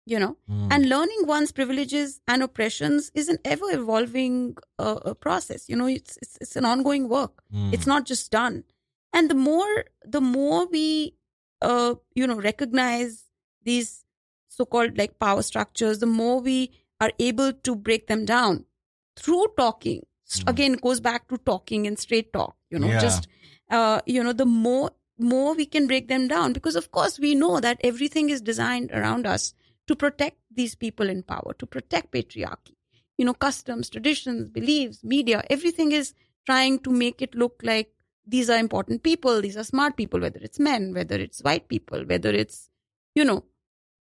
you know Mm. and learning one's privileges and oppressions is an ever evolving uh, uh, process you know it's, it's it's an ongoing work Mm. it's not just done and the more the more we uh you know recognize these so called like power structures the more we are able to break them down through talking Mm. again it goes back to talking and straight talk you know Yeah. just uh you know the more more we can break them down because of course we know that everything is designed around us to protect these people in power to protect patriarchy you know customs traditions beliefs media everything is trying to make it look like these are important people these are smart people whether it's men whether it's white people whether it's you know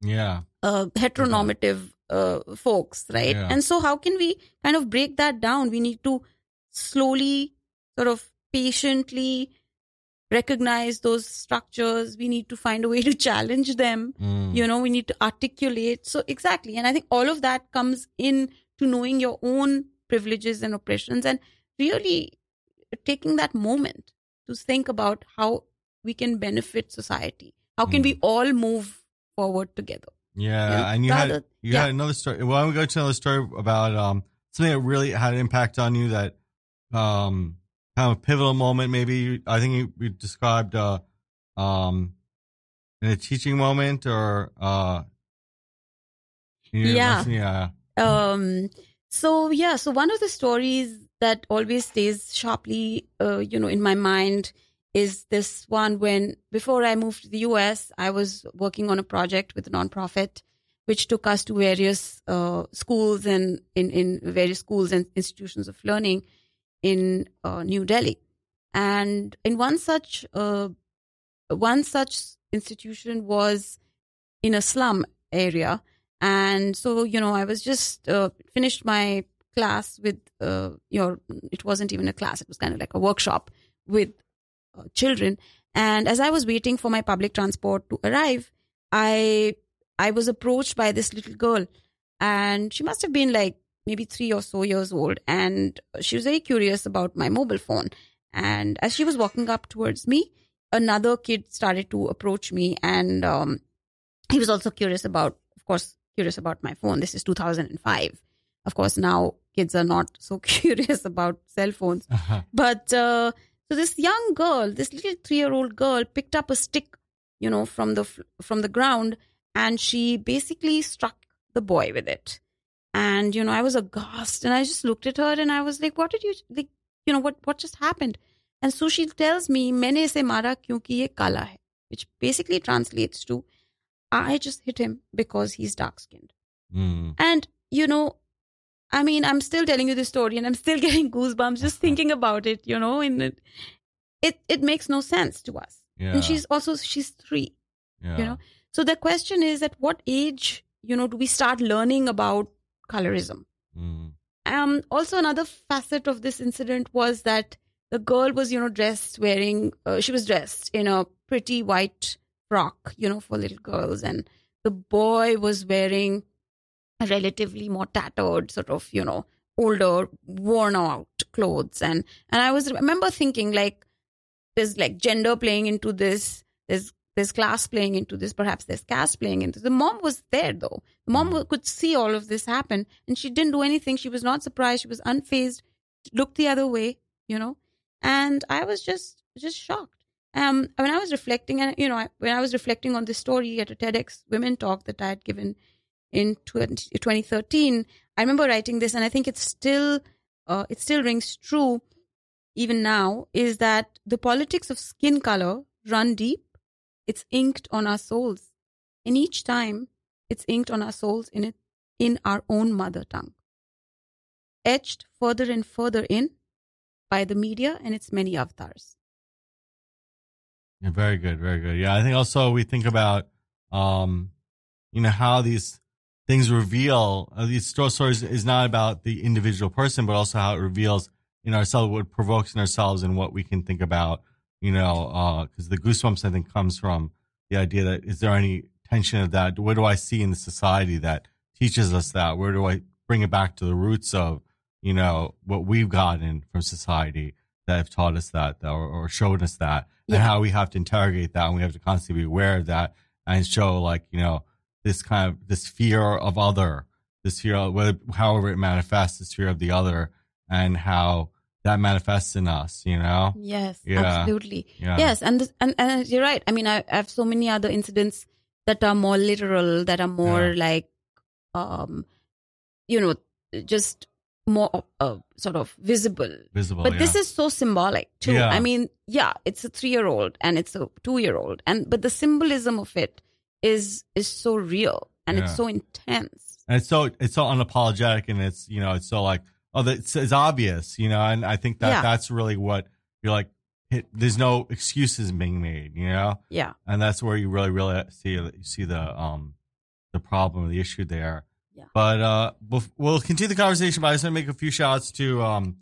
yeah. uh, heteronormative uh, folks, right? Yeah. And so, how can we kind of break that down? We need to slowly, sort of patiently recognize those structures. We need to find a way to challenge them. Mm. You know, we need to articulate. So, exactly. And I think all of that comes in to knowing your own privileges and oppressions and really taking that moment to think about how we can benefit society. How can Mm. we all move forward together? Yeah, Yeah. and you had you yeah. had another story. Why don't we go to another story about um something that really had an impact on you that um kind of a pivotal moment? Maybe you, I think you, described uh um in a teaching moment or uh Yeah. yeah um so yeah so one of the stories that always stays sharply uh, you know in my mind is this one when before i moved to the us i was working on a project with a nonprofit which took us to various uh, schools and in, in various schools and institutions of learning in uh, new delhi and in one such uh, one such institution was in a slum area. And so, you know, I was just uh, finished my class with uh, your, it wasn't even a class, it was kind of like a workshop with uh, children. And as I was waiting for my public transport to arrive, I I was approached by this little girl, and she must have been like maybe three or so years old, and she was very curious about my mobile phone. And as she was walking up towards me, another kid started to approach me, and um, he was also curious about, of course, curious about my phone. This is 2005. Of course, now kids are not so curious about cell phones, Uh-huh. but uh, so this young girl, this little three-year-old girl, picked up a stick, you know, from the from the ground, and she basically struck the boy with it and you know i was aghast and i just looked at her and i was like what did you like you know what what just happened and so she tells me maine ise mara kyunki ye kala hai which basically translates to i just hit him because he's dark skinned mm. and you know i mean i'm still telling you this story and i'm still getting goosebumps just thinking about it you know and it it, it makes no sense to us yeah. and she's also she's 3 yeah. you know so the question is at what age you know do we start learning about colorism? Mm. Um, also, another facet of this incident was that the girl was, you know, dressed wearing, uh, she was dressed in a pretty white frock, you know, for little girls. And the boy was wearing a relatively more tattered, sort of, you know, older, worn out clothes. And, and I was, remember thinking like, there's like gender playing into this, there's there's class playing into this, perhaps there's caste playing into this. The mom was there though. The mom Mm. could see all of this happen and she didn't do anything. She was not surprised. She was unfazed, looked the other way, you know. And I was just just shocked. Um, when I was reflecting, and you know, I, when I was reflecting on this story at a TEDx Women Talk that I had given in 20, 2013, I remember writing this, and I think it's still uh, it still rings true even now. Is that the politics of skin color run deep? It's inked on our souls, and each time it's inked on our souls in it in our own mother tongue, etched further and further in by the media and its many avatars. Yeah, very good, very good. Yeah, I think also we think about, um, you know, how these things reveal uh, these stories is not about the individual person, but also how it reveals in ourselves what provokes in ourselves and what we can think about. You know, uh, because the goosebumps I think comes from the idea that is there any tension of that? What do I see in the society that teaches us that? Where do I bring it back to the roots of, you know, what we've gotten from society that have taught us that, that or, or showed us that, and how we have to interrogate that, and we have to constantly be aware of that and show like you know this kind of this fear of other, this fear of whether however it manifests, this fear of the other, and how that manifests in us. You know, Yes, Yeah. absolutely. yeah, Yes, and, and and you're right. I mean, I, I have so many other incidents that are more literal, that are more Yeah. like, um, you know, just more uh, sort of visible. visible. But yeah. this is so symbolic too. Yeah. I mean, yeah, it's a three-year-old and it's a two-year-old, and but the symbolism of it is is so real and Yeah. it's so intense. and it's so it's so unapologetic and it's you know it's so like oh that's it's, it's obvious you know and i think that Yeah. that's really what you're like it, there's no excuses being made you know? Yeah, and that's where you really really see you see the um the problem the issue there. Yeah. but uh we'll, we'll continue the conversation but i just want to make a few shouts to um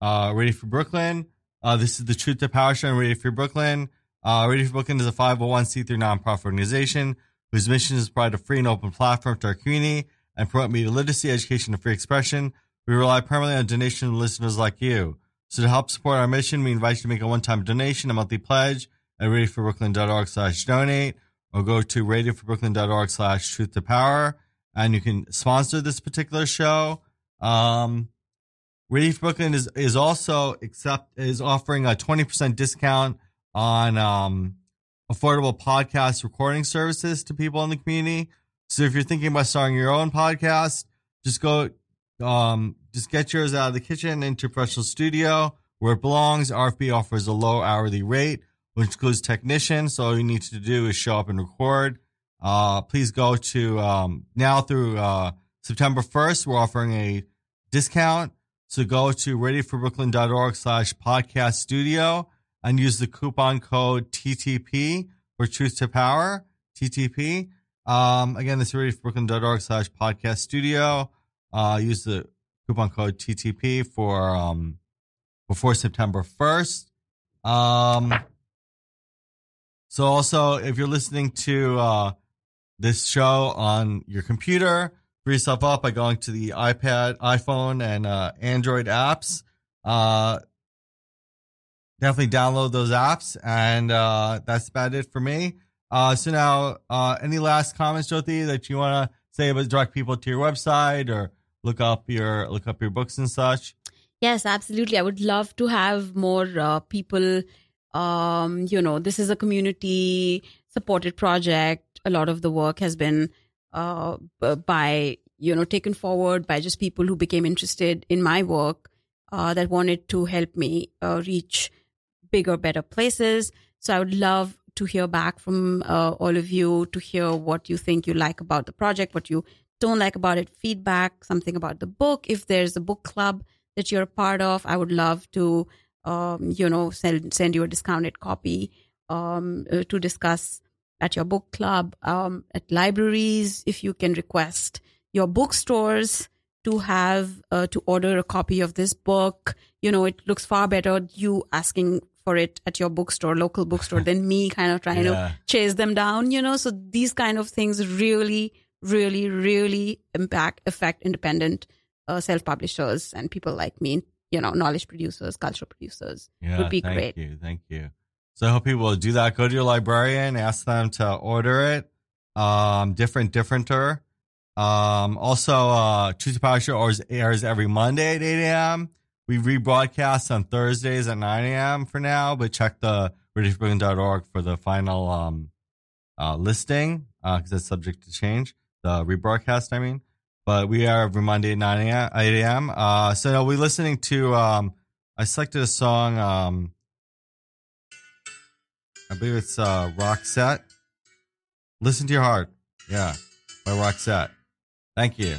uh radio for brooklyn. Uh this is the truth to power show on radio for brooklyn. Uh radio for brooklyn is a 501c3 nonprofit organization whose mission is to provide a free and open platform to our community and promote media literacy education and free expression we rely primarily on donation listeners like you so to help support our mission, we invite you to make a one-time donation, a monthly pledge at radioforbrooklyn.org slash donate or go to radioforbrooklyn.org slash truth to power and you can sponsor this particular show. Um, Radio for Brooklyn is, is also accept, is offering a 20% discount on, um, affordable podcast recording services to people in the community. So if you're thinking about starting your own podcast, just go, um, just get yours out of the kitchen into professional studio where it belongs. RFB offers a low hourly rate, which includes technicians. So all you need to do is show up and record. Uh, please go to, um, now through, uh, September 1st, we're offering a discount. So go to radioforbrooklyn.org slash podcast studio and use the coupon code TTP for truth to power, TTP. Um, again, this is radioforbrooklyn.org slash podcast studio. Uh, use the coupon code TTP for um, before September 1st. Um, so also, if you're listening to uh, this show on your computer, free yourself up by going to the iPad, iPhone, and uh, Android apps. Uh, definitely download those apps, and uh, that's about it for me. Uh, so now, uh, any last comments, Jyoti, that you want to say about direct people to your website or look up your look up your books and such? Yes, absolutely. I would love to have more uh, people. Um, you know, this is a community supported project. A lot of the work has been uh, by you know taken forward by just people who became interested in my work uh, that wanted to help me uh, reach bigger, better places. So I would love to hear back from uh, all of you to hear what you think you like about the project, what you don't like about it, feedback, something about the book. If there's a book club that you're a part of, I would love to, um, you know, send send you a discounted copy um, uh, to discuss at your book club, um, at libraries, if you can request your bookstores to have uh, to order a copy of this book. You know, it looks far better you asking for it at your bookstore, local bookstore, than me kind of trying yeah. to chase them down. You know, so these kind of things really, really, really impact affect independent uh, self publishers and people like me. You know, knowledge producers, cultural producers yeah, would be thank great. Thank you, thank you. So I hope people will do that. Go to your librarian, ask them to order it. Um, different, differenter. Um, also, uh, Truth to Power Show airs every Monday at 8 a.m. We rebroadcast on Thursdays at 9 a.m. for now, but check the radioforbrooklyn.org for the final um, uh, listing because uh, it's subject to change. The rebroadcast, I mean. But we are every Monday at 9 a.m. 8 a.m. Uh, so no, we're listening to. Um, I selected a song. Um, I believe it's uh, Roxette. Listen to your heart. Yeah, by Roxette. Thank you.